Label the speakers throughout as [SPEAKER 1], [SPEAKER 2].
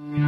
[SPEAKER 1] You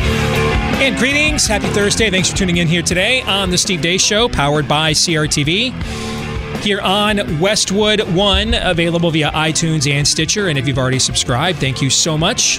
[SPEAKER 2] And greetings. Happy Thursday. Thanks for tuning in here today on The Steve Deace Show, powered by CRTV. Here on Westwood One, available via iTunes and Stitcher. And if you've already subscribed, thank you so much.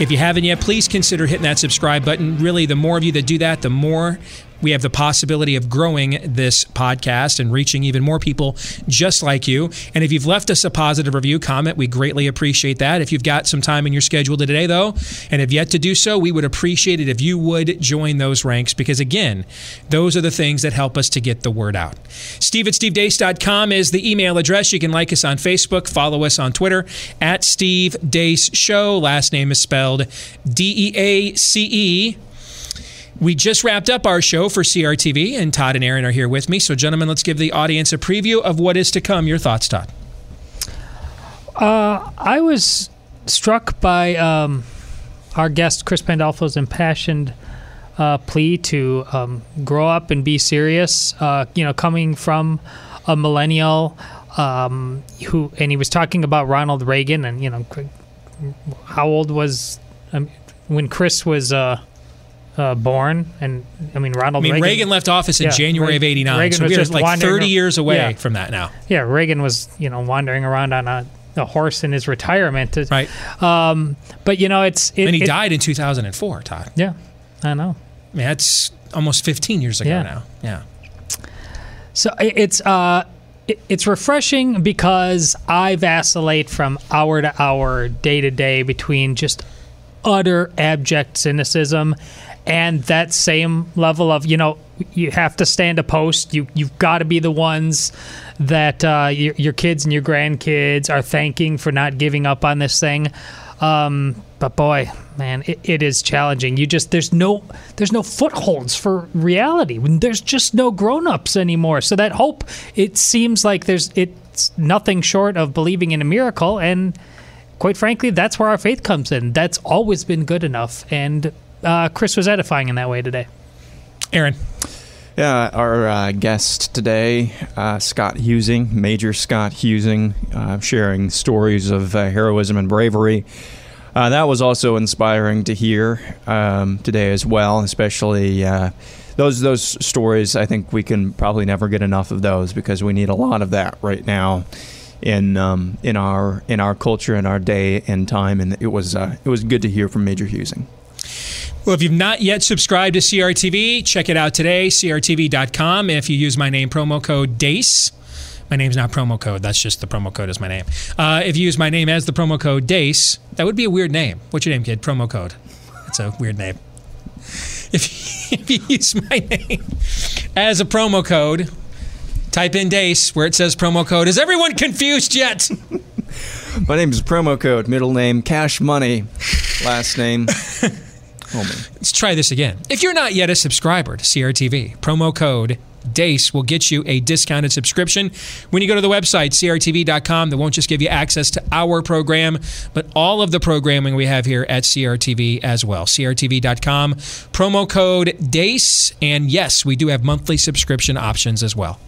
[SPEAKER 2] If you haven't yet, please consider hitting that subscribe button. Really, the more of you that do that, the more we have the possibility of growing this podcast and reaching even more people just like you. And if you've left us a positive review, comment, we greatly appreciate that. If you've got some time in your schedule today, though, and have yet to do so, we would appreciate it if you would join those ranks because, again, those are the things that help us to get the word out. Steve at stevedeace.com is the email address. You can like us on Facebook, follow us on Twitter at Steve Deace Show. Last name is spelled D E A C E. We just wrapped up our show for CRTV, and Todd and Aaron are here with me. So, gentlemen, let's give the audience a preview of what is to come. Your thoughts, Todd?
[SPEAKER 3] Uh, I was struck by um, our guest Chris Pandolfo's impassioned uh, plea to um, grow up and be serious. Uh, you know, coming from a millennial um, who, and he was talking about Ronald Reagan, and you know, how old was um, when Chris was uh, born? And I mean, Ronald.
[SPEAKER 2] I mean,
[SPEAKER 3] Reagan,
[SPEAKER 2] Reagan, left office in
[SPEAKER 3] Yeah,
[SPEAKER 2] January of
[SPEAKER 3] Reagan-
[SPEAKER 2] '89,
[SPEAKER 3] Reagan
[SPEAKER 2] so
[SPEAKER 3] was
[SPEAKER 2] we're
[SPEAKER 3] just
[SPEAKER 2] like 30 years away
[SPEAKER 3] yeah.
[SPEAKER 2] from that now.
[SPEAKER 3] Yeah, Reagan was you know wandering around on a, a horse in his retirement.
[SPEAKER 2] Right.
[SPEAKER 3] Um, but you know, it's it,
[SPEAKER 2] and he
[SPEAKER 3] it-
[SPEAKER 2] died in 2004, Todd.
[SPEAKER 3] Yeah, I know.
[SPEAKER 2] I mean, that's almost 15 years ago
[SPEAKER 3] Yeah.
[SPEAKER 2] now. Yeah.
[SPEAKER 3] So it's uh, it's refreshing because I vacillate from hour to hour, day to day between just utter abject cynicism and that same level of you know you have to stand a post. You you've got to be the ones that uh, your, your kids and your grandkids are thanking for not giving up on this thing. Um, but boy, man, it, it is challenging. You just there's no there's no footholds for reality. There's just no grown-ups anymore. So that hope, it seems like there's it's nothing short of believing in a miracle. And quite frankly, that's where our faith comes in. That's always been good enough. And uh, Chris was edifying in that way today.
[SPEAKER 2] Aaron.
[SPEAKER 4] Yeah, our uh, guest today, uh, Scott Huesing, Major Scott Huesing, uh, sharing stories of uh, heroism and bravery. Uh, that was also inspiring to hear um, today as well, especially uh, those those stories. I think we can probably never get enough of those because we need a lot of that right now in um, in our in our culture in our day and time. And it was uh, it was good to hear from Major Huesing.
[SPEAKER 2] Well, if you've not yet subscribed to CRTV, check it out today, crtv.com. If you use my name, promo code DEACE, my name's not promo code, that's just the promo code is my name. Uh, if you use my name as the promo code DEACE, that would be a weird name. What's your name, kid? Promo code. That's a weird name. If, if you use my name as a promo code, type in DEACE where it says promo code. Is everyone confused yet?
[SPEAKER 4] My name is promo code, middle name Cash Money, last name Oh, Homie.
[SPEAKER 2] Let's try this again. If you're not yet a subscriber to CRTV, promo code DEACE will get you a discounted subscription. When you go to the website, crtv.com, that won't just give you access to our program, but all of the programming we have here at CRTV as well. crtv.com, promo code DEACE. And yes, we do have monthly subscription options as well.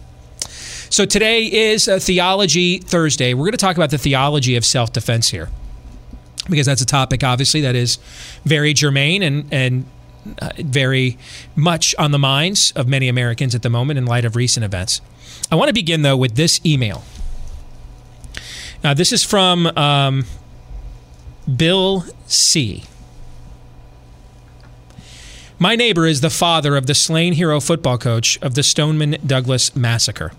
[SPEAKER 2] So today is a Theology Thursday. We're going to talk about the theology of self defense here because that's a topic, obviously, that is very germane and, and uh, very much on the minds of many Americans at the moment in light of recent events. I want to begin, though, with this email. Now, this is from um, Bill C. My neighbor is the father of the slain hero football coach of the Stoneman Douglas massacre.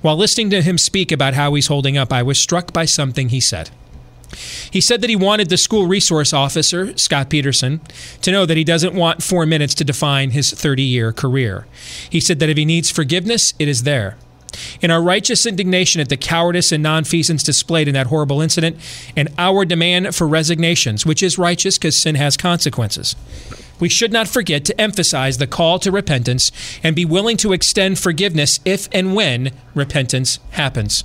[SPEAKER 2] While listening to him speak about how he's holding up, I was struck by something he said. He said that he wanted the school resource officer, Scot Peterson, to know that he doesn't want four minutes to define his 30 year career. He said that if he needs forgiveness, it is there. In our righteous indignation at the cowardice and nonfeasance displayed in that horrible incident, and our demand for resignations, which is righteous because sin has consequences, we should not forget to emphasize the call to repentance and be willing to extend forgiveness if and when repentance happens.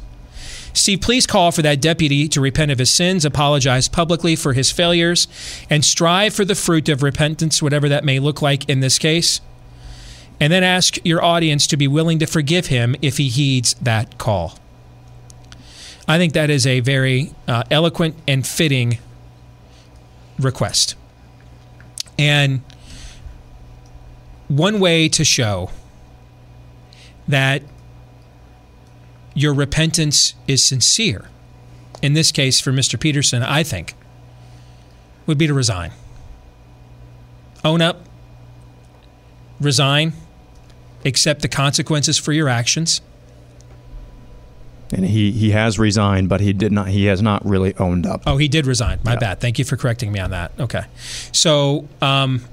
[SPEAKER 2] Steve, please call for that deputy to repent of his sins, apologize publicly for his failures, and strive for the fruit of repentance, whatever that may look like in this case. And then ask your audience to be willing to forgive him if he heeds that call. I think that is a very uh, eloquent and fitting request. And one way to show that your repentance is sincere, in this case for Mr. Peterson, I think, would be to resign. Own up, resign, accept the consequences for your actions.
[SPEAKER 4] And he, he has resigned, but he did not. He has not really owned up.
[SPEAKER 2] Oh, he did resign. My
[SPEAKER 4] Yeah.
[SPEAKER 2] bad. Thank you for correcting me on that. Okay. So, um,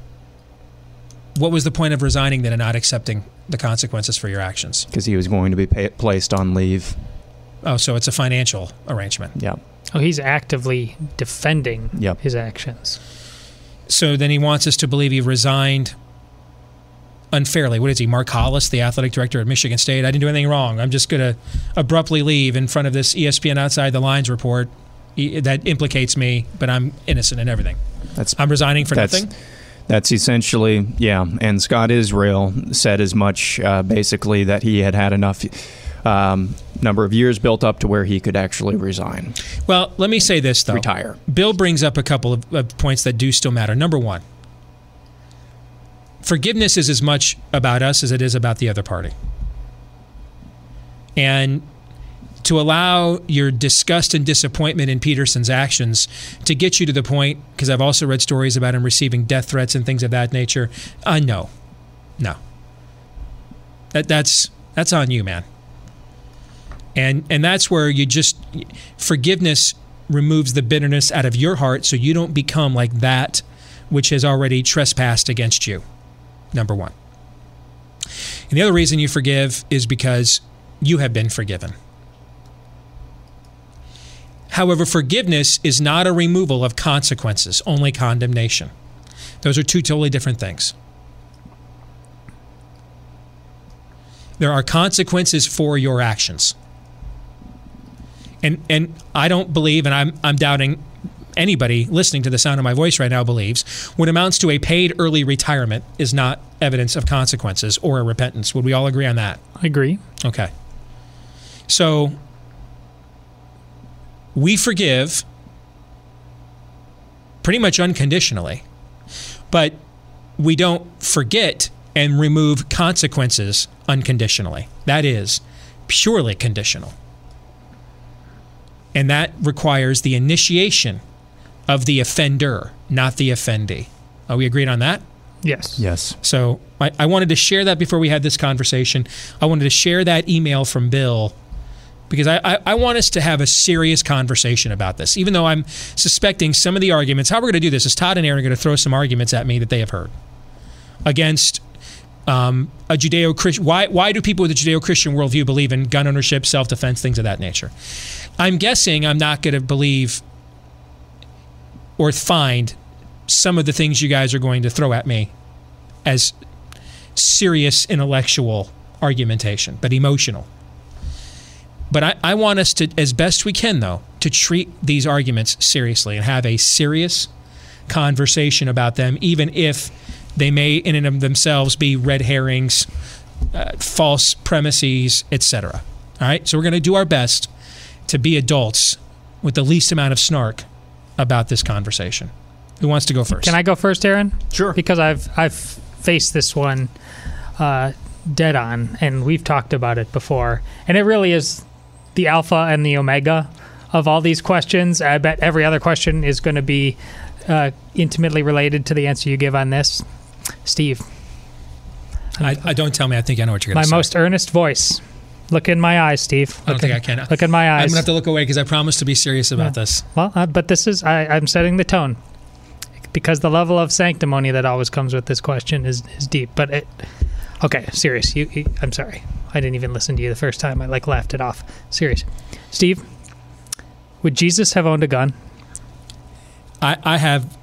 [SPEAKER 2] what was the point of resigning then and not accepting the consequences for your actions?
[SPEAKER 4] because he was going to be pay, placed on leave.
[SPEAKER 2] Oh, so it's a financial arrangement.
[SPEAKER 4] Yeah.
[SPEAKER 3] Oh, he's actively defending
[SPEAKER 4] Yep.
[SPEAKER 3] his actions.
[SPEAKER 2] So then he wants us to believe he resigned unfairly. What is he, Mark Hollis, the athletic director at Michigan State? I didn't do anything wrong. I'm just going to abruptly leave in front of this ESPN Outside the Lines report that implicates me, but I'm innocent in everything.
[SPEAKER 4] That's
[SPEAKER 2] I'm resigning for
[SPEAKER 4] that's
[SPEAKER 2] nothing.
[SPEAKER 4] That's essentially yeah. And Scott Israel said as much, uh, basically that he had had enough um, number of years built up to where he could actually resign,
[SPEAKER 2] Well, let me say this though.
[SPEAKER 4] retire.
[SPEAKER 2] Bill brings up a couple of, of points that do still matter. Number one, forgiveness is as much about us as it is about the other party. And to allow your disgust and disappointment in Peterson's actions to get you to the point, because I've also read stories about him receiving death threats and things of that nature. Uh, no, no. That that's that's on you, man. And and that's where you just forgiveness removes the bitterness out of your heart so you don't become like that which has already trespassed against you. Number 1. And the other reason you forgive is because you have been forgiven. However, forgiveness is not a removal of consequences, only condemnation. Those are two totally different things. There are consequences for your actions. And and I don't believe and I'm I'm doubting anybody listening to the sound of my voice right now believes what amounts to a paid early retirement is not evidence of consequences or a repentance. Would we all agree on that?
[SPEAKER 3] I agree.
[SPEAKER 2] Okay. So we forgive pretty much unconditionally, but we don't forget and remove consequences unconditionally. That is purely conditional. And that requires the initiation of the offender, not the offendee. Are we agreed on that?
[SPEAKER 3] Yes.
[SPEAKER 4] Yes.
[SPEAKER 2] So I, I wanted to share that before we had this conversation. I wanted to share that email from Bill because I, I, I want us to have a serious conversation about this. Even though I'm suspecting some of the arguments, how we're going to do this is Todd and Aaron are going to throw some arguments at me that they have heard against um, a Judeo Christian. Why, why do people with a Judeo Christian worldview believe in gun ownership, self defense, things of that nature? I'm guessing I'm not going to believe or find some of the things you guys are going to throw at me as serious intellectual argumentation, but emotional. But I, I want us to, as best we can, though, to treat these arguments seriously and have a serious conversation about them, even if they may, in and of themselves, be red herrings, uh, false premises, etc. All right, so we're going to do our best to be adults with the least amount of snark about this conversation. Who wants to go first?
[SPEAKER 3] Can I go first, Aaron?
[SPEAKER 4] Sure.
[SPEAKER 3] Because I've I've faced this one uh, dead on, and we've talked about it before, and it really is the alpha and the omega of all these questions. I bet every other question is going to be uh, intimately related to the answer you give on this, Steve.
[SPEAKER 2] I, I don't tell me. I think I know what you're going to say.
[SPEAKER 3] My most earnest voice. Look in my eyes, Steve.
[SPEAKER 2] I don't
[SPEAKER 3] Look
[SPEAKER 2] think
[SPEAKER 3] in-
[SPEAKER 2] I can.
[SPEAKER 3] Look in my eyes.
[SPEAKER 2] I'm gonna have to look away because I promised to be serious about
[SPEAKER 3] Yeah.
[SPEAKER 2] this.
[SPEAKER 3] Well, uh, but this is I, I'm setting the tone because the level of sanctimony that always comes with this question is is deep. But it, okay, serious. You, you I'm sorry. I didn't even listen to you the first time. I like laughed it off. Serious. Steve, would Jesus have owned a gun?
[SPEAKER 2] I, I have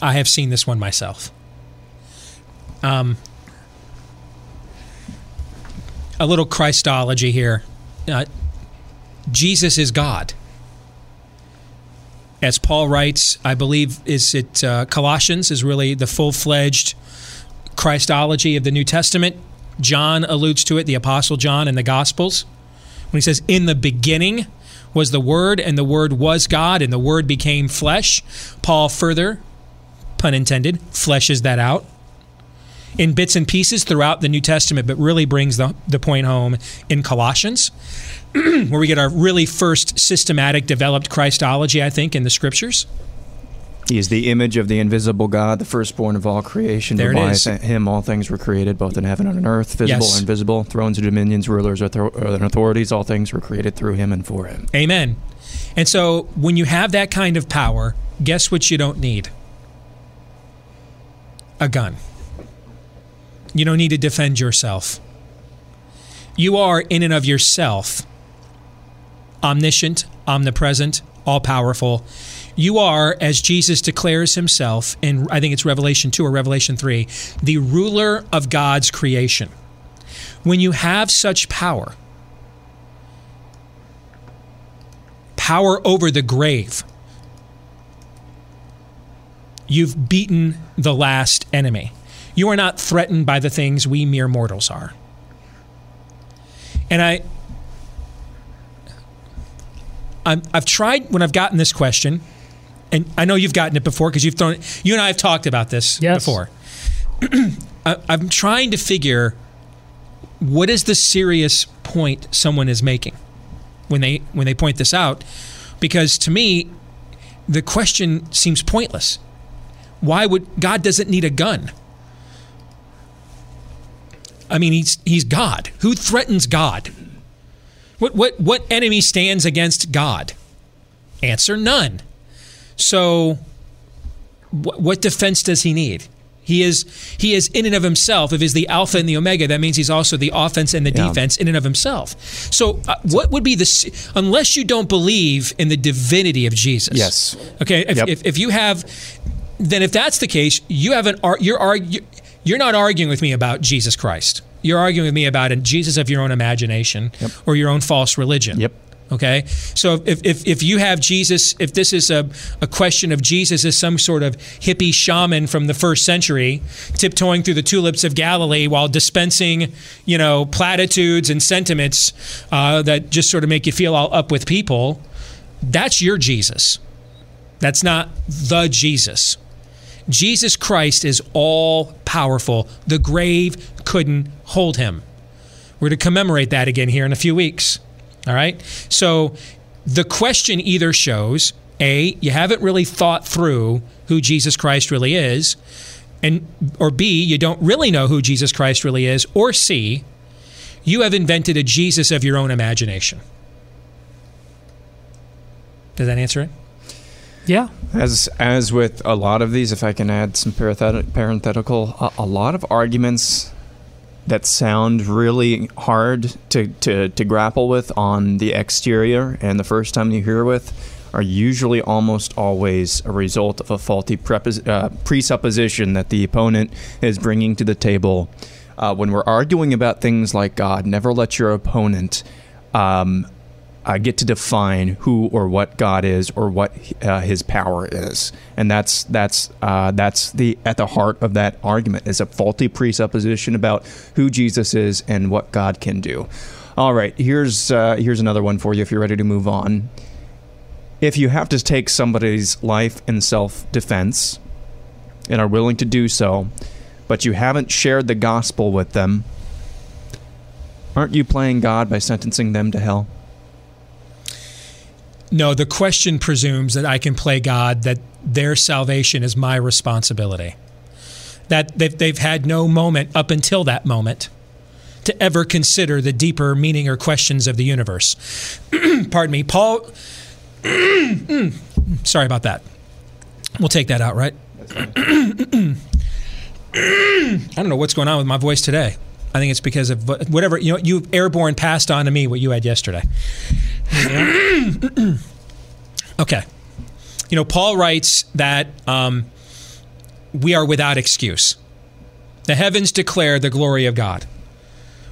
[SPEAKER 2] I have seen this one myself. Um, a little Christology here. Uh, Jesus is God. As Paul writes, I believe is it uh, Colossians is really the full fledged Christology of the New Testament. John alludes to it, the Apostle John in the Gospels, when he says, "In the beginning." was the Word, and the Word was God, and the Word became flesh. Paul further, pun intended, fleshes that out in bits and pieces throughout the New Testament, but really brings the, the point home in Colossians, where we get our really first systematic developed Christology, I think, in the scriptures.
[SPEAKER 4] He is the image of the invisible God, the firstborn of all creation.
[SPEAKER 2] There
[SPEAKER 4] By him all things were created, both in heaven and on earth, visible
[SPEAKER 2] Yes.
[SPEAKER 4] and invisible, thrones and dominions, rulers and authorities. All things were created through him and for him.
[SPEAKER 2] Amen. And so when you have that kind of power, guess what you don't need? A gun. You don't need to defend yourself. You are, in and of yourself, omniscient, omnipresent, all powerful. You are, as Jesus declares himself in, I think it's Revelation 2 or Revelation 3, the ruler of God's creation. When you have such power, power over the grave, you've beaten the last enemy. You are not threatened by the things we mere mortals are. And I, I'm, I've tried when I've gotten this question, and I know you've gotten it before because you've thrown it. You and I have talked about this
[SPEAKER 3] Yes.
[SPEAKER 2] before. I, I'm trying to figure what is the serious point someone is making when they when they point this out, because to me, the question seems pointless. Why would God doesn't need a gun? I mean, he's he's God. Who threatens God? What what what enemy stands against God? Answer none. So what, what defense does he need? He is he is in and of himself. If he's the alpha and the omega, that means he's also the offense and the
[SPEAKER 4] Yeah.
[SPEAKER 2] defense in and of himself. So uh, what would be the unless you don't believe in the divinity of Jesus?
[SPEAKER 4] Yes.
[SPEAKER 2] Okay. If,
[SPEAKER 4] Yep.
[SPEAKER 2] if, if you have, then if that's the case, you haven't. ar- You're argu- You're not arguing with me about Jesus Christ. You're arguing with me about a Jesus of your own imagination or your own false religion.
[SPEAKER 4] Yep.
[SPEAKER 2] Okay. So if, if, if you have Jesus, if this is a, a question of Jesus as some sort of hippie shaman from the first century, tiptoeing through the tulips of Galilee while dispensing, you know, platitudes and sentiments uh, that just sort of make you feel all up with people, that's your Jesus. That's not the Jesus. Jesus Christ is all powerful. The grave couldn't hold him. We're to commemorate that again here in a few weeks. All right? So the question either shows A, you haven't really thought through who Jesus Christ really is, and or B, you don't really know who Jesus Christ really is, or C, you have invented a Jesus of your own imagination. Does that answer it?
[SPEAKER 3] Yeah.
[SPEAKER 4] As as with a lot of these, if I can add some parenthetical, a, a lot of arguments that sound really hard to, to, to grapple with on the exterior and the first time you hear with are usually almost always a result of a faulty prepos- uh, presupposition that the opponent is bringing to the table. Uh, when we're arguing about things like God, never let your opponent um, uh, get to define who or what God is or what uh, His power is, and that's that's uh, that's the at the heart of that argument is a faulty presupposition about who Jesus is and what God can do. All right, here's uh, here's another one for you if you're ready to move on. If you have to take somebody's life in self-defense and are willing to do so, but you haven't shared the gospel with them, aren't you playing God by sentencing them to hell?
[SPEAKER 2] No, the question presumes that I can play God, that their salvation is my responsibility. That they've, they've had no moment up until that moment to ever consider the deeper meaning or questions of the universe. Pardon me. Paul, sorry about that. We'll take that out, right? I don't know what's going on with my voice today. I think it's because of whatever you know. You airborne passed on to me what you had yesterday. okay, you know Paul writes that um, we are without excuse. The heavens declare the glory of God.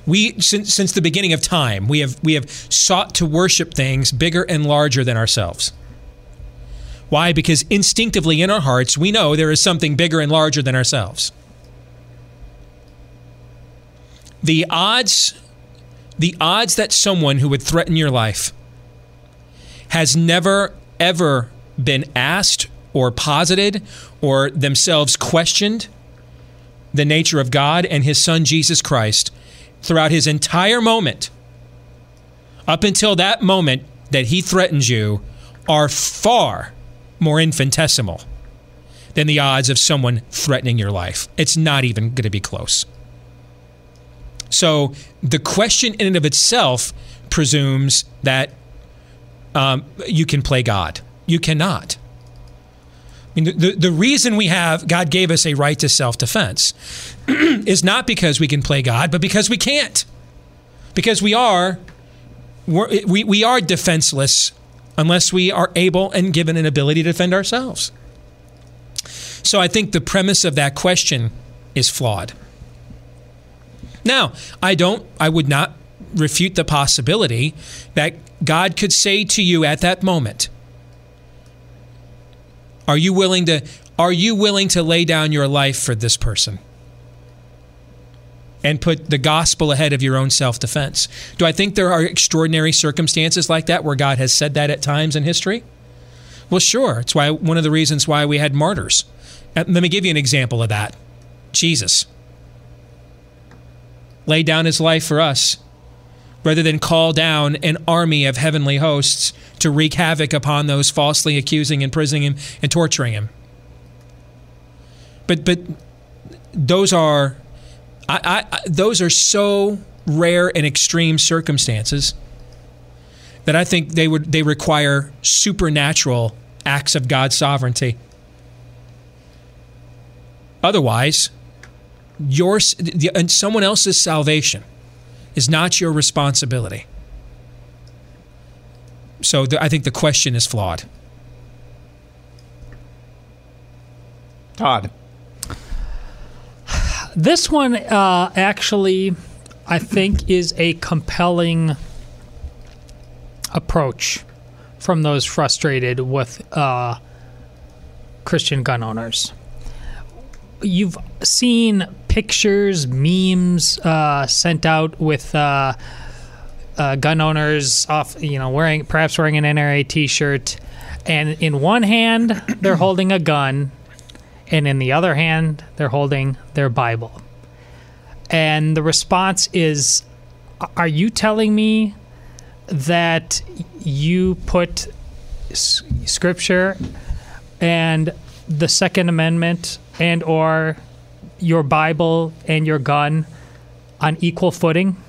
[SPEAKER 2] We since since the beginning of time we have we have sought to worship things bigger and larger than ourselves. Why? Because instinctively in our hearts we know there is something bigger and larger than ourselves. The odds the odds that someone who would threaten your life has never ever been asked or posited or themselves questioned the nature of God and his son Jesus Christ throughout his entire moment up until that moment that he threatens you are far more infinitesimal than the odds of someone threatening your life. It's not even going to be close. So the question in and of itself presumes that um, you can play God. You cannot. I mean, the, the reason we have, God gave us a right to self defense is not because we can play God, but because we can't. Because we are, we, we are defenseless unless we are able and given an ability to defend ourselves. So I think the premise of that question is flawed. Now, I don't, I would not refute the possibility that God could say to you at that moment, are you willing to are you willing to lay down your life for this person? And put the gospel ahead of your own self defense. Do I think there are extraordinary circumstances like that where God has said that at times in history? Well, sure. It's why one of the reasons why we had martyrs. Let me give you an example of that. Jesus laid down his life for us rather than call down an army of heavenly hosts to wreak havoc upon those falsely accusing, imprisoning him, and torturing him. But but those are I, I, those are so rare and extreme circumstances that I think they would they require supernatural acts of God's sovereignty. Otherwise, your and someone else's salvation is not your responsibility. So the, I think the question is flawed.
[SPEAKER 4] Todd.
[SPEAKER 3] This one uh, actually, I think, is a compelling approach from those frustrated with uh, Christian gun owners. You've seen pictures, memes uh, sent out with uh, uh, gun owners off, you know, wearing perhaps wearing an NRA T-shirt, and in one hand they're holding a gun, and in the other hand they're holding their Bible. And the response is, "Are you telling me that you put s- Scripture and the Second Amendment and or your Bible and your gun on equal footing?"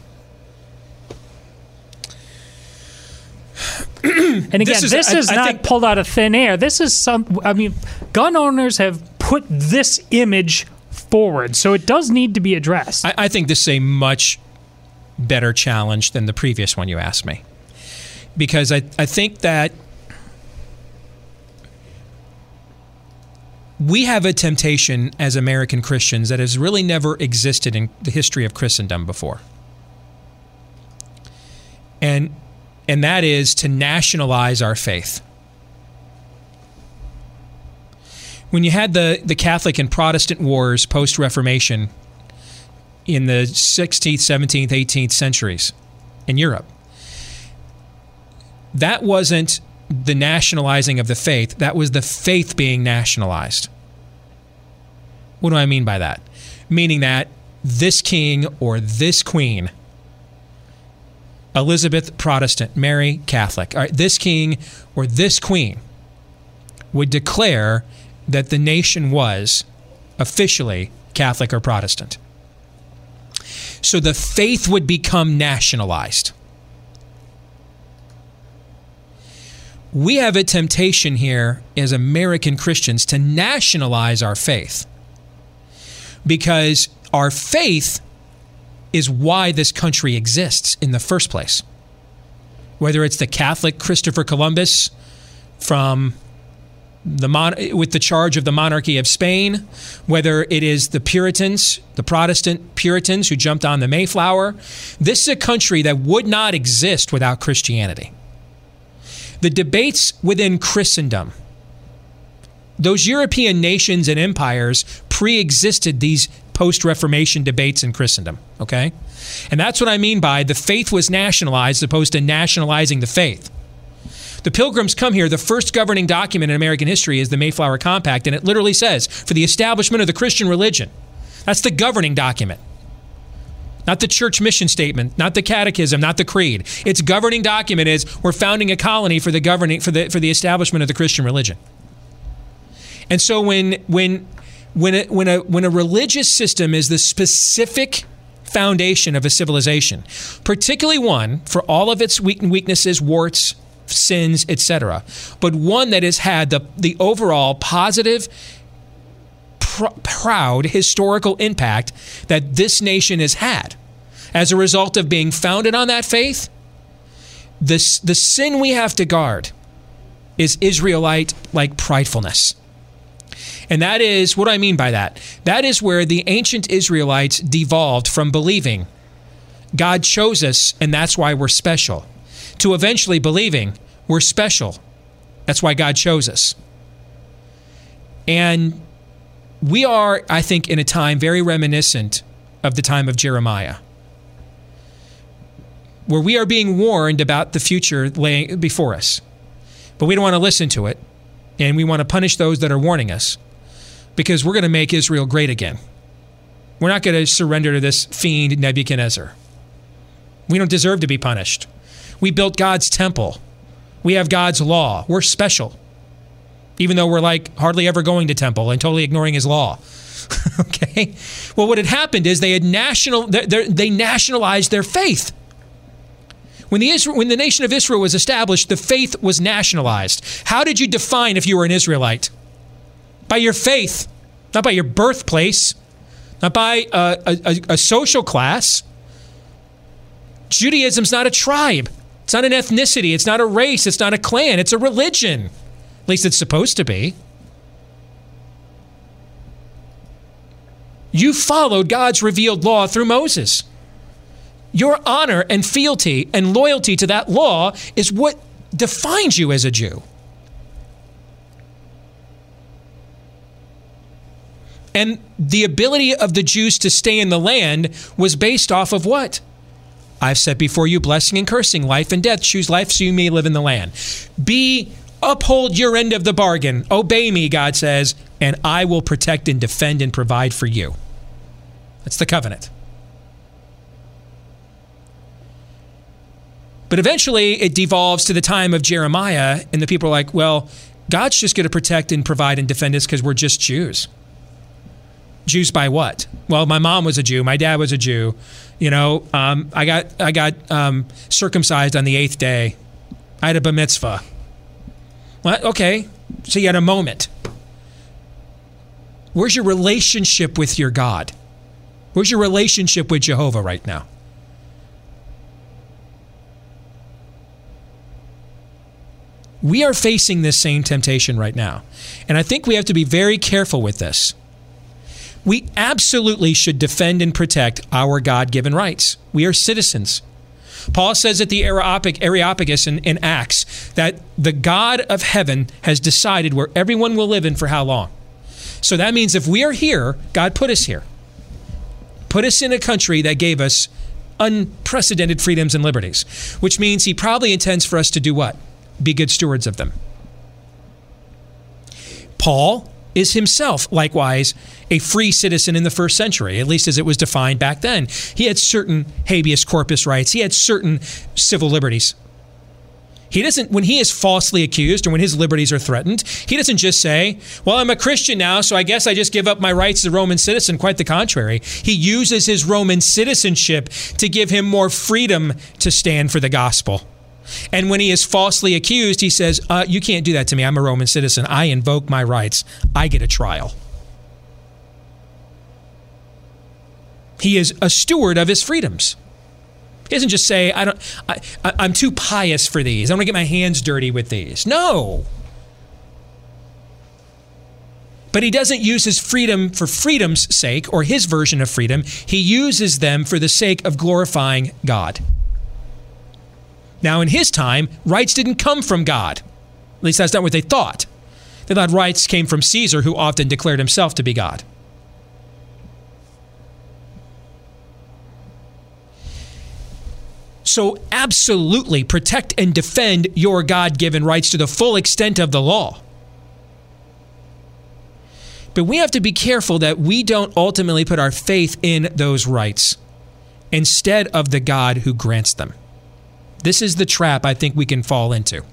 [SPEAKER 3] and again,
[SPEAKER 2] This
[SPEAKER 3] this
[SPEAKER 2] is-
[SPEAKER 3] is,
[SPEAKER 2] I- I
[SPEAKER 3] not
[SPEAKER 2] think-
[SPEAKER 3] pulled out of thin air. This is some. I mean, gun owners have put this image forward, so it does need to be addressed.
[SPEAKER 2] I, I think this is a much better challenge than the previous one you asked me. Because I, I think that we have a temptation as American Christians that has really never existed in the history of Christendom before. And and that is to nationalize our faith. When you had the, the Catholic and Protestant wars post Reformation in the 16th, 17th, 18th centuries in Europe, that wasn't the nationalizing of the faith, that was the faith being nationalized. What do I mean by that? Meaning that this king or this queen, Elizabeth Protestant, Mary Catholic, all right, this king or this queen would declare that the nation was officially Catholic or Protestant. So the faith would become nationalized. We have a temptation here as American Christians to nationalize our faith because our faith is why this country exists in the first place. Whether it's the Catholic Christopher Columbus from the mon- with the charge of the monarchy of Spain, whether it is the Puritans, the Protestant Puritans who jumped on the Mayflower, this is a country that would not exist without Christianity. The debates within Christendom, those European nations and empires pre existed these post Reformation debates in Christendom, okay? And that's what I mean by the faith was nationalized as opposed to nationalizing the faith. The Pilgrims come here. The first governing document in American history is the Mayflower Compact, and it literally says, for the establishment of the Christian religion. That's the governing document. Not the church mission statement, not the catechism, not the creed. Its governing document is we're founding a colony for the governing for the for the establishment of the Christian religion. And so when when when a, when a when a religious system is the specific foundation of a civilization, particularly one for all of its weaknesses, warts, sins, etc., but one that has had the, the overall positive, pr- proud historical impact that this nation has had as a result of being founded on that faith. This, the sin we have to guard is Israelite like pridefulness. And that is what I mean by that. That is where the ancient Israelites devolved from believing God chose us and that's why we're special to eventually believing we're special. That's why God chose us. And we are, I think, in a time very reminiscent of the time of Jeremiah, where we are being warned about the future laying before us. But we don't want to listen to it, and we want to punish those that are warning us because we're going to make Israel great again. We're not going to surrender to this fiend Nebuchadnezzar. We don't deserve to be punished. We built God's temple. We have God's law. We're special. Even though we're like hardly ever going to temple and totally ignoring his law. okay? Well, what had happened is they had national they nationalized their faith. When the, Israel, when the nation of Israel was established, the faith was nationalized. How did you define if you were an Israelite? By your faith, not by your birthplace, not by a, a, a social class. Judaism's not a tribe. It's not an ethnicity. It's not a race. It's not a clan. It's a religion. At least it's supposed to be. You followed God's revealed law through Moses. Your honor and fealty and loyalty to that law is what defines you as a Jew. And the ability of the Jews to stay in the land was based off of what? I've set before you blessing and cursing, life and death. Choose life so you may live in the land. Be uphold your end of the bargain. Obey me, God says, and I will protect and defend and provide for you. That's the covenant. But eventually it devolves to the time of Jeremiah, and the people are like, well, God's just going to protect and provide and defend us because we're just Jews. Jews by what? Well, my mom was a Jew, my dad was a Jew. You know, um, I got I got um, circumcised on the eighth day. I had a bar mitzvah. Well, okay, so you had a moment. Where's your relationship with your God? Where's your relationship with Jehovah right now? We are facing this same temptation right now. And I think we have to be very careful with this we absolutely should defend and protect our God given rights. We are citizens. Paul says at the Areopagus in, in Acts that the God of heaven has decided where everyone will live in for how long. So that means if we are here, God put us here. Put us in a country that gave us unprecedented freedoms and liberties, which means he probably intends for us to do what? Be good stewards of them. Paul is himself likewise a free citizen in the first century, at least as it was defined back then. He had certain habeas corpus rights, he had certain civil liberties. He doesn't, when he is falsely accused or when his liberties are threatened, he doesn't just say, Well, I'm a Christian now, so I guess I just give up my rights as a Roman citizen. Quite the contrary. He uses his Roman citizenship to give him more freedom to stand for the gospel. And when he is falsely accused, he says, uh, You can't do that to me. I'm a Roman citizen. I invoke my rights. I get a trial. He is a steward of his freedoms. He doesn't just say, I don't, I, I, I'm too pious for these. I don't want to get my hands dirty with these. No. But he doesn't use his freedom for freedom's sake or his version of freedom. He uses them for the sake of glorifying God. Now, in his time, rights didn't come from God. At least that's not what they thought. They thought rights came from Caesar, who often declared himself to be God. So, absolutely protect and defend your God given rights to the full extent of the law. But we have to be careful that we don't ultimately put our faith in those rights instead of the God who grants them. This is the trap I think we can fall into.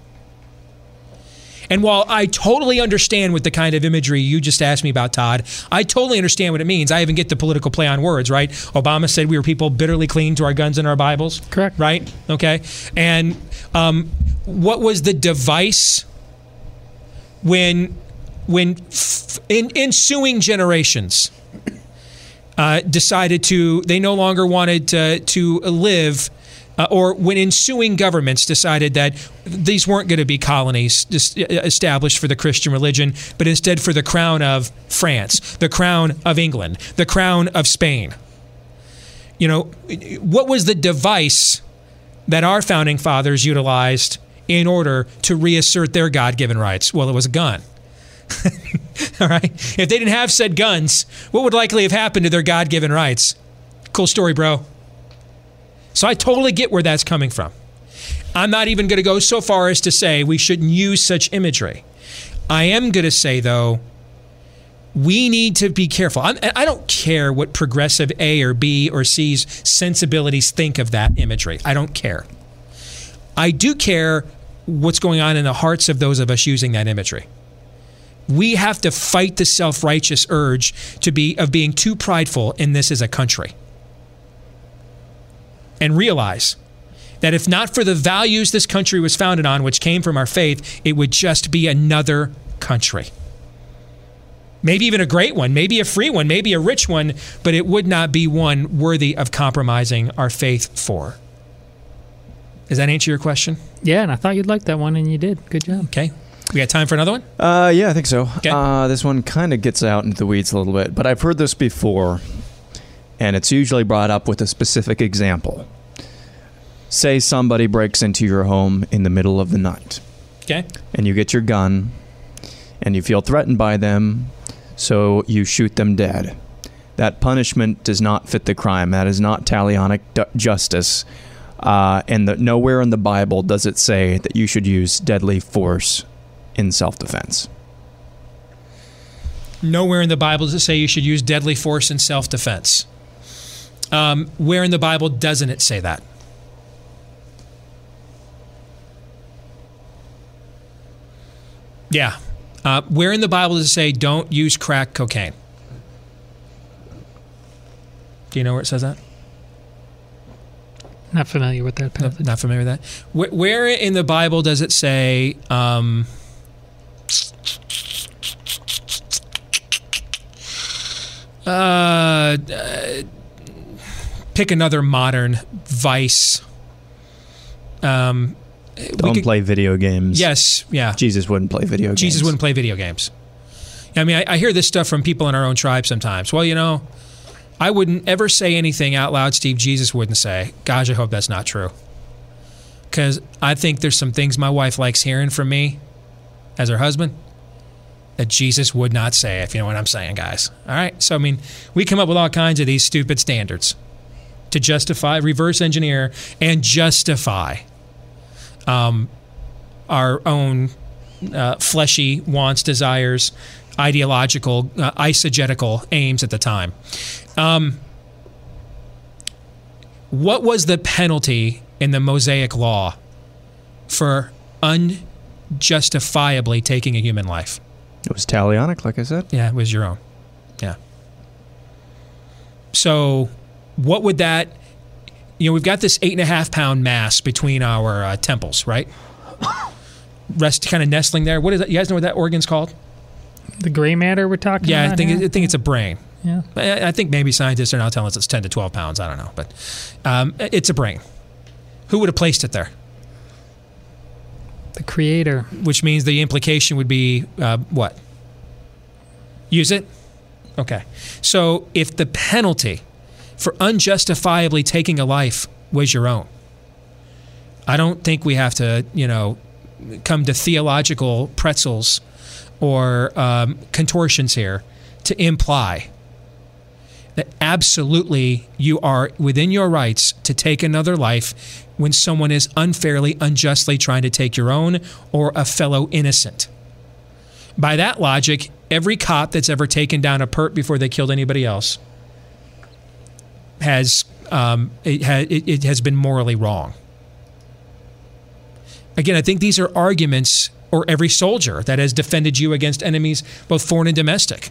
[SPEAKER 2] And while I totally understand what the kind of imagery you just asked me about, Todd, I totally understand what it means. I even get the political play on words, right? Obama said we were people bitterly clinging to our guns and our Bibles.
[SPEAKER 3] Correct.
[SPEAKER 2] Right? Okay. And um, what was the device when, when f- in ensuing generations uh, decided to, they no longer wanted to, to live uh, or when ensuing governments decided that these weren't going to be colonies established for the Christian religion, but instead for the crown of France, the crown of England, the crown of Spain. You know, what was the device that our founding fathers utilized in order to reassert their God given rights? Well, it was a gun. All right. If they didn't have said guns, what would likely have happened to their God given rights? Cool story, bro. So I totally get where that's coming from. I'm not even going to go so far as to say we shouldn't use such imagery. I am going to say, though, we need to be careful. I'm, I don't care what progressive A or B or C's sensibilities think of that imagery. I don't care. I do care what's going on in the hearts of those of us using that imagery. We have to fight the self-righteous urge to be of being too prideful in this as a country and realize that if not for the values this country was founded on, which came from our faith, it would just be another country. Maybe even a great one, maybe a free one, maybe a rich one, but it would not be one worthy of compromising our faith for. Does that answer your question?
[SPEAKER 3] Yeah, and I thought you'd like that one, and you did. Good job.
[SPEAKER 2] Okay. We got time for another one?
[SPEAKER 4] Uh, yeah, I think so.
[SPEAKER 2] Okay.
[SPEAKER 4] Uh, this one kind of gets out into the weeds a little bit, but I've heard this before, and it's usually brought up with a specific example. Say somebody breaks into your home in the middle of the night,
[SPEAKER 2] Okay.
[SPEAKER 4] and you get your gun, and you feel threatened by them, so you shoot them dead. That punishment does not fit the crime. That is not talionic justice. Uh, and the, nowhere in the Bible does it say that you should use deadly force in self defense.
[SPEAKER 2] Nowhere in the Bible does it say you should use deadly force in self defense. Um, where in the Bible doesn't it say that? Yeah. Uh, where in the Bible does it say don't use crack cocaine? Do you know where it says that?
[SPEAKER 3] Not familiar with that passage.
[SPEAKER 2] Not familiar with that. Where, where in the Bible does it say? Um, uh, uh, pick another modern vice. Um,
[SPEAKER 4] Don't
[SPEAKER 2] could-
[SPEAKER 4] play video games.
[SPEAKER 2] Yes, yeah.
[SPEAKER 4] Jesus wouldn't play video games.
[SPEAKER 2] Jesus wouldn't play video games. I mean, I, I hear this stuff from people in our own tribe sometimes. Well, you know, I wouldn't ever say anything out loud Steve Jesus wouldn't say. Gosh, I hope that's not true. Because I think there's some things my wife likes hearing from me as her husband that Jesus would not say, if you know what I'm saying, guys. All right? So, I mean, we come up with all kinds of these stupid standards to justify, reverse engineer, and justify um, our own uh, fleshy wants, desires, ideological, uh, eisegetical aims at the time. Um, what was the penalty in the Mosaic Law for unjustifiably taking a human life?
[SPEAKER 4] It was talionic, like I said.
[SPEAKER 2] Yeah, it was your own. Yeah. So, what would that? You know, we've got this eight and a half pound mass between our uh, temples, right? Rest kind of nestling there. What is that? You guys know what that organ's called?
[SPEAKER 3] The gray matter we're talking about?
[SPEAKER 2] Yeah,
[SPEAKER 3] about?
[SPEAKER 2] I think
[SPEAKER 3] here?
[SPEAKER 2] I think it's a brain.
[SPEAKER 3] Yeah.
[SPEAKER 2] I, I think maybe scientists are now telling us it's 10 to 12 pounds. I don't know, but um, it's a brain. Who would have placed it there?
[SPEAKER 3] The creator.
[SPEAKER 2] Which means the implication would be uh, what? Use it? Okay. So if the penalty for unjustifiably taking a life was your own, I don't think we have to, you know, come to theological pretzels or um, contortions here to imply that absolutely you are within your rights to take another life when someone is unfairly, unjustly trying to take your own or a fellow innocent. By that logic, every cop that's ever taken down a perp before they killed anybody else has um, it, ha, it, it has been morally wrong. Again, I think these are arguments, or every soldier that has defended you against enemies, both foreign and domestic,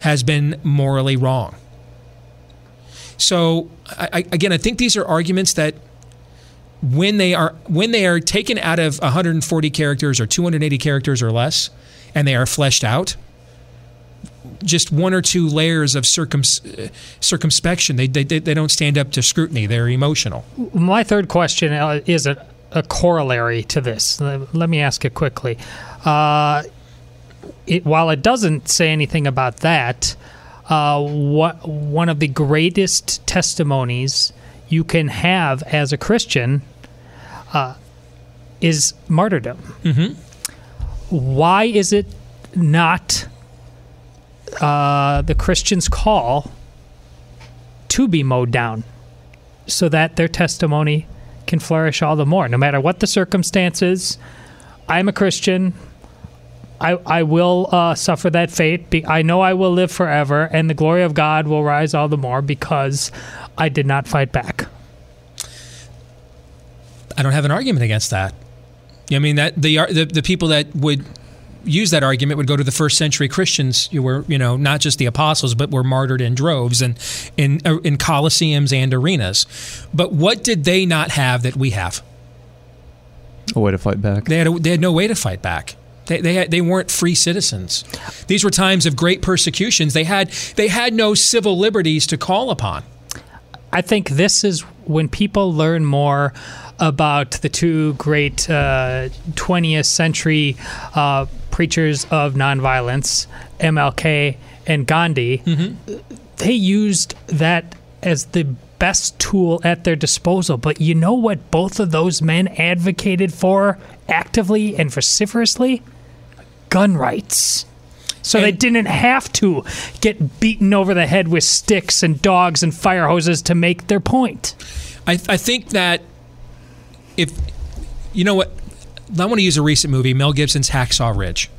[SPEAKER 2] has been morally wrong. So, I, again, I think these are arguments that when they are when they are taken out of 140 characters or 280 characters or less, and they are fleshed out, just one or two layers of circum, circumspection, they, they, they don't stand up to scrutiny. They're emotional.
[SPEAKER 3] My third question uh, is a, a corollary to this. Let me ask it quickly. Uh, it, while it doesn't say anything about that, uh, what one of the greatest testimonies you can have as a Christian uh, is martyrdom.
[SPEAKER 2] Mm-hmm.
[SPEAKER 3] Why is it not uh, the Christian's call to be mowed down so that their testimony can flourish all the more, no matter what the circumstances? I'm a Christian. I, I will uh, suffer that fate. Be, I know I will live forever, and the glory of God will rise all the more because I did not fight back.
[SPEAKER 2] I don't have an argument against that. I mean that the the, the people that would use that argument would go to the first century Christians who were, you know, not just the apostles, but were martyred in droves and in uh, in coliseums and arenas. But what did they not have that we have?
[SPEAKER 4] A way to fight back.
[SPEAKER 2] They had a, they had no way to fight back. They they, had, they weren't free citizens. These were times of great persecutions. They had they had no civil liberties to call upon.
[SPEAKER 3] I think this is when people learn more about the two great uh, 20th century uh, preachers of nonviolence, MLK and Gandhi.
[SPEAKER 2] Mm-hmm.
[SPEAKER 3] They used that as the best tool at their disposal. But you know what both of those men advocated for actively and vociferously? Gun rights. So and they didn't have to get beaten over the head with sticks and dogs and fire hoses to make their point.
[SPEAKER 2] I, I think that if you know what, I want to use a recent movie. Mel Gibson's Hacksaw Ridge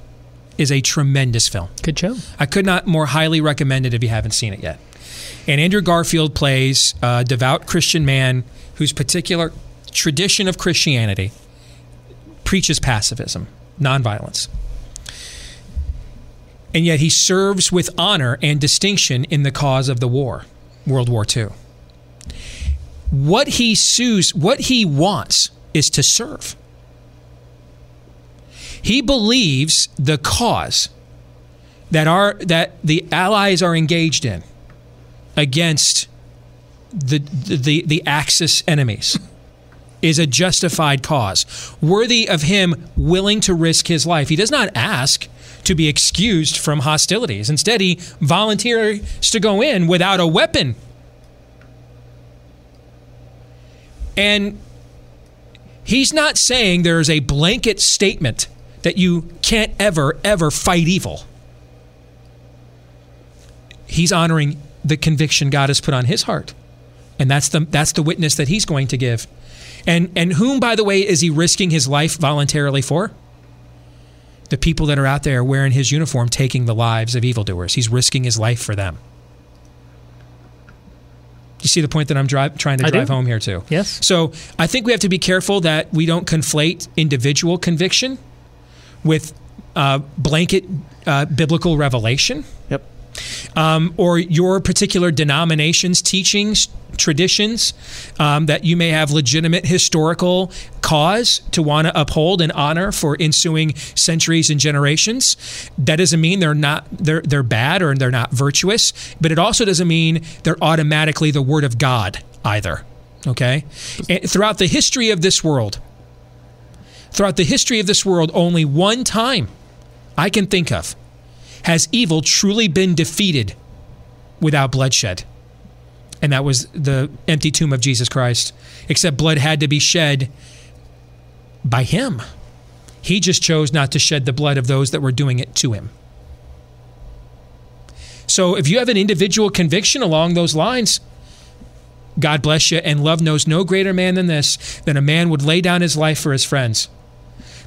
[SPEAKER 2] is a tremendous film.
[SPEAKER 3] Good show.
[SPEAKER 2] I could not more highly recommend it if you haven't seen it yet. And Andrew Garfield plays a devout Christian man whose particular tradition of Christianity preaches pacifism, nonviolence. And yet he serves with honor and distinction in the cause of the war, World War II. What he sues, what he wants is to serve. He believes the cause that our that the allies are engaged in against the the the Axis enemies is a justified cause, worthy of him willing to risk his life. He does not ask to be excused from hostilities. Instead, he volunteers to go in without a weapon. And he's not saying there's a blanket statement that you can't ever, ever fight evil. He's honoring the conviction God has put on his heart. And that's the, that's the witness that he's going to give. And, and whom, by the way, is he risking his life voluntarily for? The people that are out there wearing his uniform taking the lives of evildoers. He's risking his life for them. You see the point that I'm trying to drive home here, too?
[SPEAKER 3] Yes.
[SPEAKER 2] So I think we have to be careful that we don't conflate individual conviction with uh, blanket uh, biblical revelation.
[SPEAKER 4] Yep.
[SPEAKER 2] Um, or your particular denomination's teachings traditions um, that you may have legitimate historical cause to want to uphold and honor for ensuing centuries and generations. That doesn't mean they're not they're they're bad or they're not virtuous, but it also doesn't mean they're automatically the word of God either. Okay? And throughout the history of this world, throughout the history of this world, only one time I can think of has evil truly been defeated without bloodshed. And that was the empty tomb of Jesus Christ. Except blood had to be shed by him. He just chose not to shed the blood of those that were doing it to him. So if you have an individual conviction along those lines, God bless you. And love knows no greater man than this, than a man would lay down his life for his friends.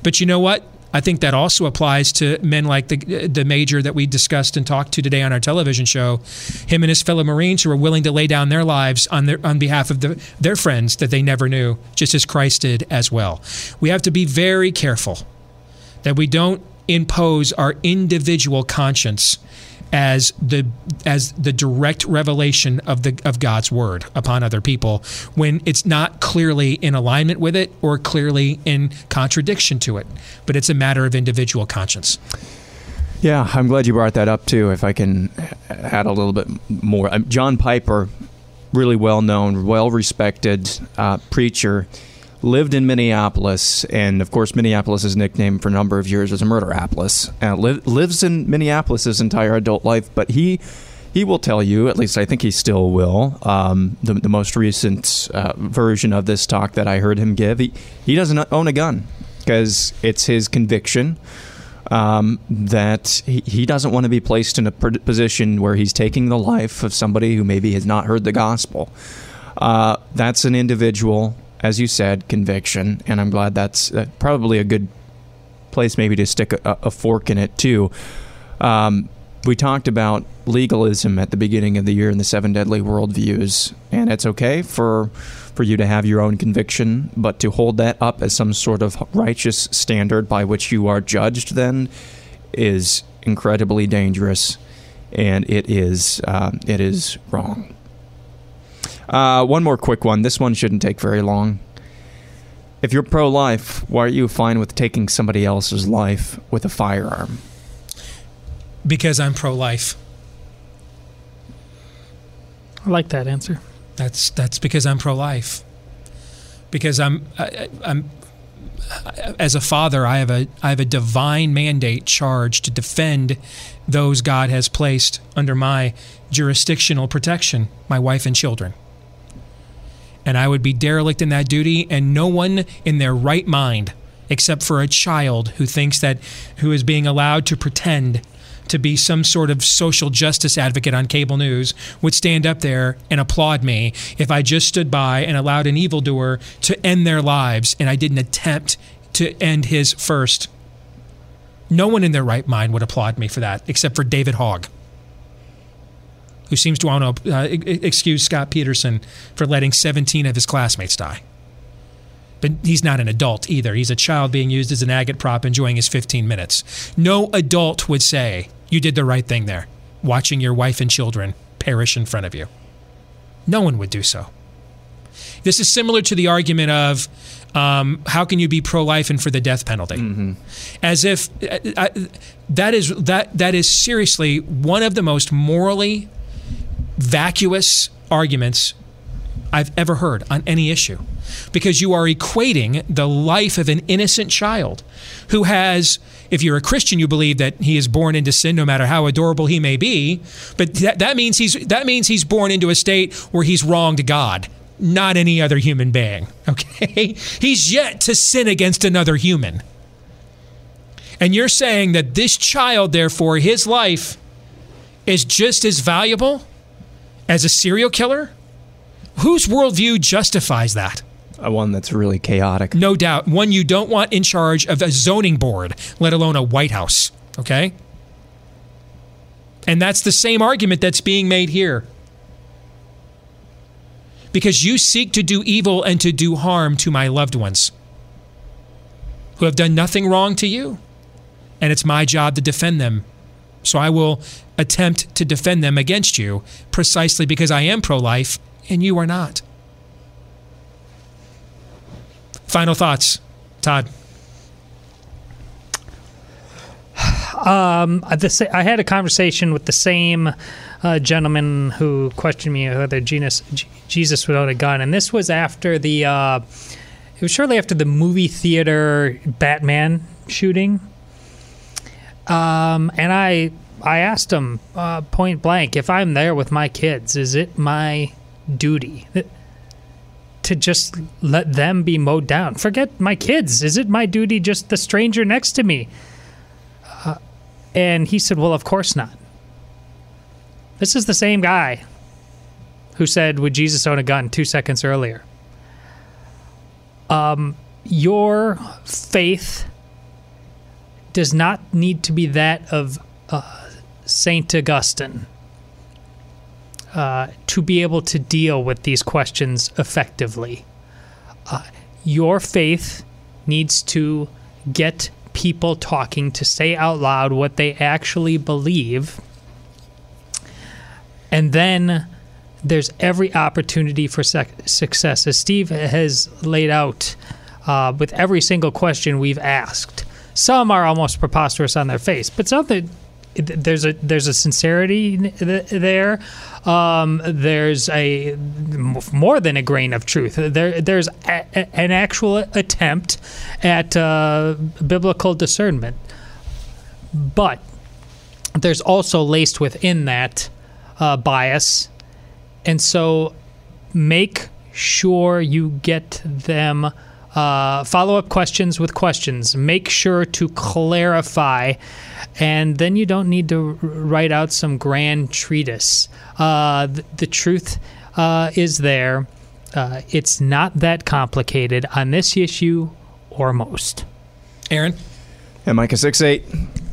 [SPEAKER 2] But you know what? I think that also applies to men like the the major that we discussed and talked to today on our television show. Him and his fellow Marines who are willing to lay down their lives on their on behalf of the, their friends that they never knew, just as Christ did as well. We have to be very careful that we don't impose our individual conscience as the as the direct revelation of the of God's word upon other people when it's not clearly in alignment with it or clearly in contradiction to it but it's a matter of individual conscience
[SPEAKER 4] Yeah, I'm glad you brought that up too. If I can add a little bit more, Um, John Piper, really well known, well respected uh, preacher, lived in Minneapolis, and of course, Minneapolis is nicknamed for a number of years as a murderapolis. Uh, li- lives in Minneapolis his entire adult life, but he. He will tell you, at least I think he still will. Um, the, the most recent uh, version of this talk that I heard him give, he, he doesn't own a gun because it's his conviction um, that he, he doesn't want to be placed in a position where he's taking the life of somebody who maybe has not heard the gospel. Uh, that's an individual, as you said, conviction, and I'm glad that's uh, probably a good place maybe to stick a, a fork in it too. Um, we talked about legalism at the beginning of the year in the seven deadly worldviews, and it's okay for for you to have your own conviction, but to hold that up as some sort of righteous standard by which you are judged, then is incredibly dangerous, and it is uh, it is wrong. Uh, one more quick one. This one shouldn't take very long. If you're pro-life, why are you fine with taking somebody else's life with a firearm?
[SPEAKER 2] because I'm pro-life
[SPEAKER 3] I like that answer.
[SPEAKER 2] That's that's because I'm pro-life. Because I'm I, I'm as a father, I have a I have a divine mandate charge to defend those God has placed under my jurisdictional protection, my wife and children. And I would be derelict in that duty, and no one in their right mind, except for a child who thinks that who is being allowed to pretend to be some sort of social justice advocate on cable news would stand up there and applaud me if I just stood by and allowed an evildoer to end their lives and I didn't attempt to end his first. No one in their right mind would applaud me for that except for David Hogg, who seems to want to uh, excuse Scot Peterson for letting 17 of his classmates die. But he's not an adult either. He's a child being used as an agitprop, enjoying his 15 minutes. No adult would say, You did the right thing there, watching your wife and children perish in front of you. No one would do so. This is similar to the argument of um, how can you be pro-life and for the death penalty? As if uh, I, that is that that is seriously one of the most morally vacuous arguments I've ever heard on any issue. Because you are equating the life of an innocent child who has, if you're a Christian, you believe that he is born into sin no matter how adorable he may be. But that, that, means, he's, that means he's born into a state where he's wronged God, not any other human being. Okay? He's yet to sin against another human. And you're saying that this child, therefore, his life is just as valuable as a serial killer? Whose worldview justifies that?
[SPEAKER 4] A one that's really chaotic.
[SPEAKER 2] No doubt. One you don't want in charge of a zoning board, let alone a White House. Okay? And that's the same argument that's being made here. Because you seek to do evil and to do harm to my loved ones who have done nothing wrong to you. And it's my job to defend them. So I will attempt to defend them against you precisely because I am pro life and you are not. Final thoughts, Todd.
[SPEAKER 3] Um, I had a conversation with the same uh, gentleman who questioned me whether Jesus, Jesus would own a gun, and this was after the. Uh, it was shortly after the movie theater Batman shooting. Um, and I I asked him uh, point blank if I'm there with my kids, is it my duty to just let them be mowed down? Forget my kids. Is it my duty just the stranger next to me? Uh, and he said, Well, of course not. This is the same guy who said, Would Jesus own a gun two seconds earlier? Um, your faith does not need to be that of uh, Saint Augustine uh, to be able to deal with these questions effectively. Uh, your faith needs to get people talking to say out loud what they actually believe. And then there's every opportunity for sec- success. As Steve has laid out uh, with every single question we've asked, some are almost preposterous on their face, but some there's a there's a sincerity there. Um, there's a more than a grain of truth. There there's a, a, an actual attempt at uh, biblical discernment, but there's also laced within that uh, bias, and so make sure you get them. Uh, follow up questions with questions. Make sure to clarify, and then you don't need to write out some grand treatise. Uh, th- the truth uh, is there. Uh, it's not that complicated on this issue or most.
[SPEAKER 2] Aaron?
[SPEAKER 4] And Micah 6 8.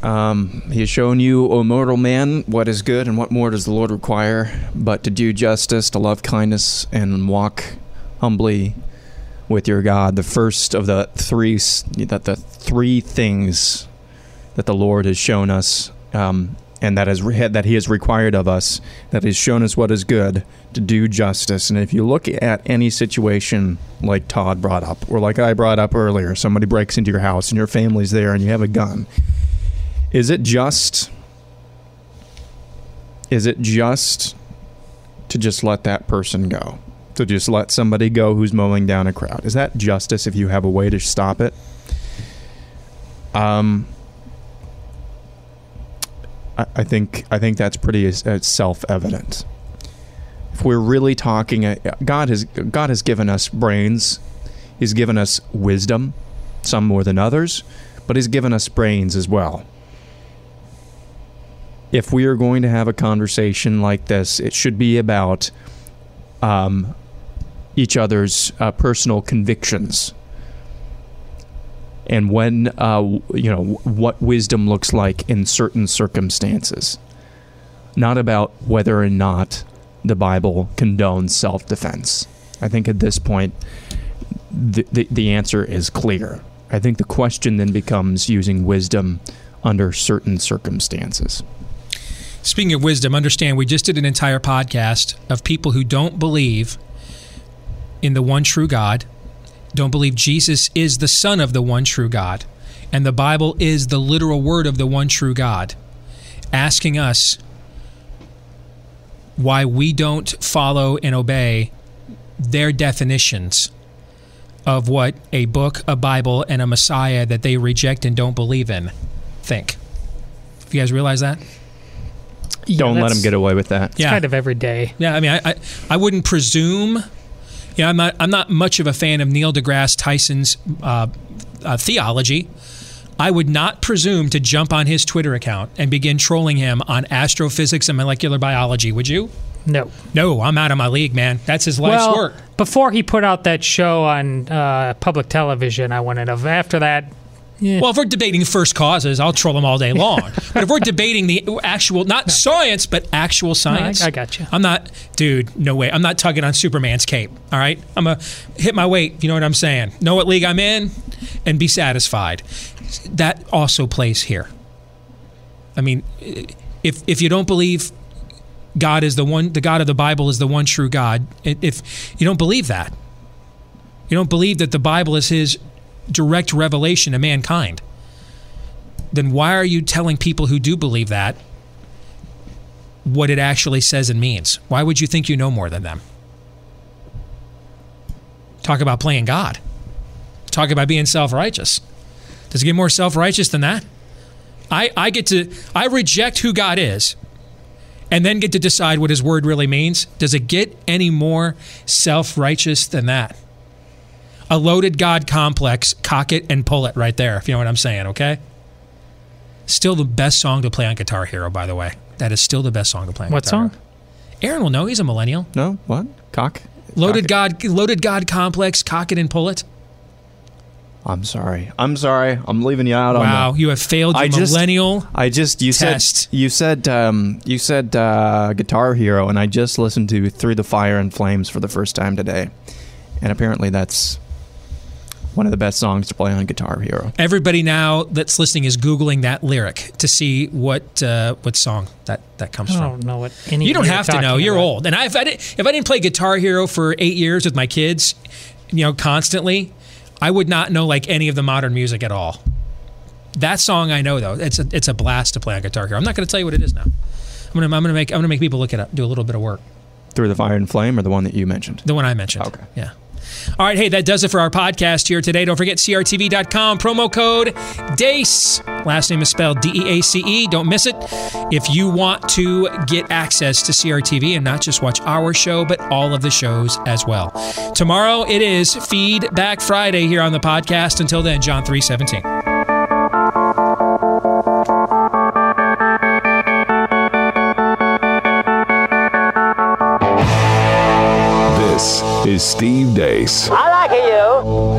[SPEAKER 4] Um, he has shown you, O mortal man, what is good and what more does the Lord require, but to do justice, to love kindness, and walk humbly with your God. The first of the three that the three things that the Lord has shown us, um, and that has that He has required of us, that has shown us what is good to do justice. And if you look at any situation like Todd brought up, or like I brought up earlier, somebody breaks into your house and your family's there and you have a gun. Is it just? Is it just to just let that person go? To just let somebody go who's mowing down a crowd. Is that justice if you have a way to stop it? Um, I, I think I think that's pretty uh, self-evident. If we're really talking, uh, God has God has given us brains. He's given us wisdom, some more than others, but He's given us brains as well. If we are going to have a conversation like this, it should be about um, each other's uh, personal convictions. And when uh, you know what wisdom looks like in certain circumstances. Not about whether or not the bible condones self-defense. I think at this point the, the, the answer is clear. I think the question then becomes using wisdom under certain circumstances.
[SPEAKER 2] Speaking of wisdom, understand we just did an entire podcast of people who don't believe in the one true God, don't believe Jesus is the Son of the one true God, and the Bible is the literal word of the one true God, asking us why we don't follow and obey their definitions of what a book, a Bible, and a Messiah that they reject and don't believe in think. If you guys realize that?
[SPEAKER 3] Yeah,
[SPEAKER 4] don't let them get away with that
[SPEAKER 3] It's kind of every day.
[SPEAKER 2] Yeah, I mean, I, I, I wouldn't presume. You know, I'm not, I'm not much of a fan of Neil deGrasse Tyson's uh, uh, theology. I would not presume to jump on his Twitter account and begin trolling him on astrophysics and molecular biology. Would you?
[SPEAKER 3] No.
[SPEAKER 2] No, I'm out of my league, man. That's his life's
[SPEAKER 3] well,
[SPEAKER 2] work.
[SPEAKER 3] before he put out that show on uh, public television, I wouldn't have. After that, yeah.
[SPEAKER 2] Well, if we're debating first causes, I'll troll them all day long. but if we're debating the actual, not science, but actual science,
[SPEAKER 3] I got you.
[SPEAKER 2] I'm not, dude. No way. I'm not tugging on Superman's cape. All right, I'm gonna hit my weight. You know what I'm saying? Know what league I'm in, and be satisfied. That also plays here. I mean, if if you don't believe God is the one, the God of the Bible is the one true God, if you don't believe that, you don't believe that the Bible is His direct revelation to mankind, then why are you telling people who do believe that what it actually says and means? Why would you think you know more than them? Talk about playing God. Talk about being self righteous. Does it get more self righteous than that? I, I get to I reject who God is and then get to decide what his word really means. Does it get any more self righteous than that? A loaded God complex, cock it and pull it right there, if you know what I'm saying, okay? Still the best song to play on Guitar Hero, by the way. That is still the best song to play on Guitar Home.
[SPEAKER 3] What
[SPEAKER 2] Guitar
[SPEAKER 3] song?
[SPEAKER 2] Hero. Aaron will know he's a millennial.
[SPEAKER 4] No, what? Cock?
[SPEAKER 2] Loaded
[SPEAKER 4] Cock it.
[SPEAKER 2] God loaded God complex, cock it and pull it.
[SPEAKER 4] I'm sorry. I'm sorry. I'm leaving you out on
[SPEAKER 2] Wow,
[SPEAKER 4] the.
[SPEAKER 2] you have failed your
[SPEAKER 4] I just-
[SPEAKER 2] millennial.
[SPEAKER 4] I just you
[SPEAKER 2] Test.
[SPEAKER 4] said you said um, you said uh, Guitar Hero, and I just listened to Through the Fire and Flames for the first time today, and apparently that's one of the best songs to play on Guitar Hero.
[SPEAKER 2] Everybody now that's listening is googling that lyric to see what uh, what song that that comes from.
[SPEAKER 3] I don't know what any.
[SPEAKER 2] You don't have to know. You're
[SPEAKER 3] about.
[SPEAKER 2] old. And I, if I didn't if I didn't play Guitar Hero for eight years with my kids, you know, constantly, I would not know like any of the modern music at all. That song I know though. It's a it's a blast to play on Guitar Hero. I'm not going to tell you what it is now. I'm gonna I'm gonna make I'm gonna make people look it up, do a little bit of work.
[SPEAKER 4] Through the Fire and Flame, or the one that you mentioned.
[SPEAKER 2] The one I mentioned.
[SPEAKER 4] Okay.
[SPEAKER 2] Yeah. All right. Hey, that does it for our podcast here today. Don't forget CRTV.com, promo code DEACE. Last name is spelled D E A C E. Don't miss it. If you want to get access to CRTV and not just watch our show, but all of the shows as well. Tomorrow it is Feedback Friday here on the podcast. Until then, John 317.
[SPEAKER 5] Is Steve Deace.
[SPEAKER 6] I like you.